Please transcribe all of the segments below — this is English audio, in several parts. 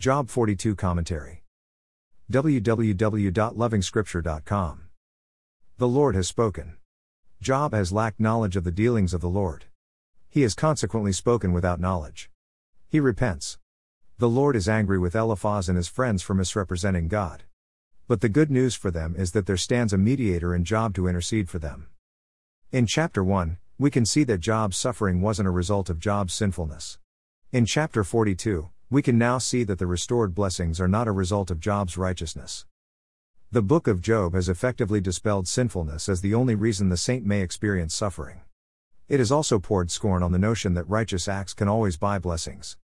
Job 42 Commentary. www.lovingscripture.com. The Lord has spoken. Job has lacked knowledge of the dealings of the Lord. He has consequently spoken without knowledge. He repents. The Lord is angry with Eliphaz and his friends for misrepresenting God. But the good news for them is that there stands a mediator in Job to intercede for them. In chapter 1, we can see that Job's suffering wasn't a result of Job's sinfulness. In chapter 42, we can now see that the restored blessings are not a result of Job's righteousness. The book of Job has effectively dispelled sinfulness as the only reason the saint may experience suffering. It has also poured scorn on the notion that righteous acts can always buy blessings.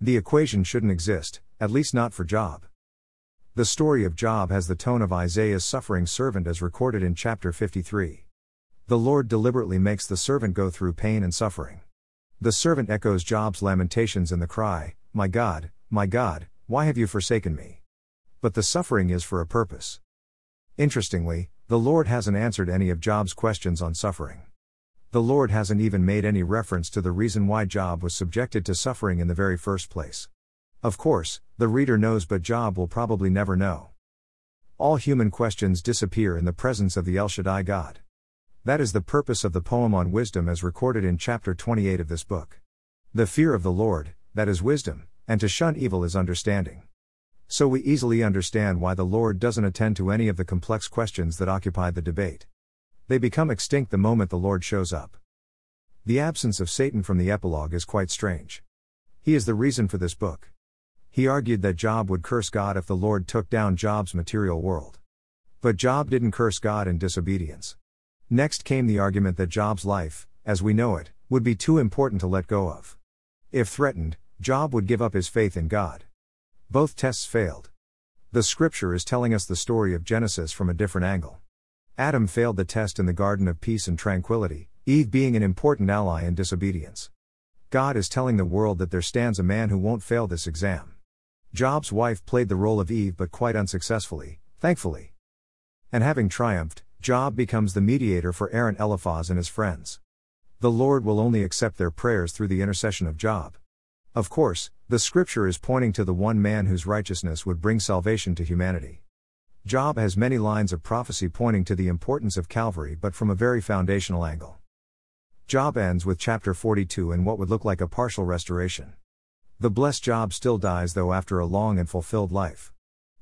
The equation shouldn't exist, at least not for Job. The story of Job has the tone of Isaiah's suffering servant as recorded in chapter 53. The Lord deliberately makes the servant go through pain and suffering. The servant echoes Job's lamentations in the cry, my God, my God, why have you forsaken me? But the suffering is for a purpose. Interestingly, the Lord hasn't answered any of Job's questions on suffering. The Lord hasn't even made any reference to the reason why Job was subjected to suffering in the very first place. Of course, the reader knows, but Job will probably never know. All human questions disappear in the presence of the El Shaddai God. That is the purpose of the poem on wisdom as recorded in chapter 28 of this book. The fear of the Lord, that is wisdom, and to shun evil is understanding. So we easily understand why the Lord doesn't attend to any of the complex questions that occupy the debate. They become extinct the moment the Lord shows up. The absence of Satan from the epilogue is quite strange. He is the reason for this book. He argued that Job would curse God if the Lord took down Job's material world. But Job didn't curse God in disobedience. Next came the argument that Job's life, as we know it, would be too important to let go of. If threatened, Job would give up his faith in God. Both tests failed. The scripture is telling us the story of Genesis from a different angle. Adam failed the test in the Garden of Peace and Tranquility, Eve being an important ally in disobedience. God is telling the world that there stands a man who won't fail this exam. Job's wife played the role of Eve but quite unsuccessfully, thankfully. And having triumphed, Job becomes the mediator for Aaron Eliphaz and his friends. The Lord will only accept their prayers through the intercession of Job. Of course, the scripture is pointing to the one man whose righteousness would bring salvation to humanity. Job has many lines of prophecy pointing to the importance of Calvary but from a very foundational angle. Job ends with chapter 42 and what would look like a partial restoration. The blessed Job still dies, though, after a long and fulfilled life.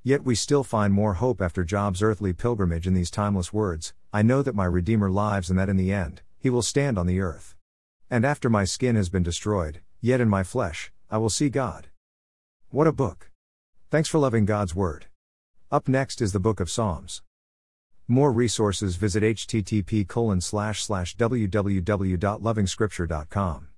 Yet we still find more hope after Job's earthly pilgrimage in these timeless words I know that my Redeemer lives and that in the end, he will stand on the earth. And after my skin has been destroyed, yet in my flesh, I will see God. What a book! Thanks for loving God's Word. Up next is the Book of Psalms. More resources visit http www.lovingscripture.com.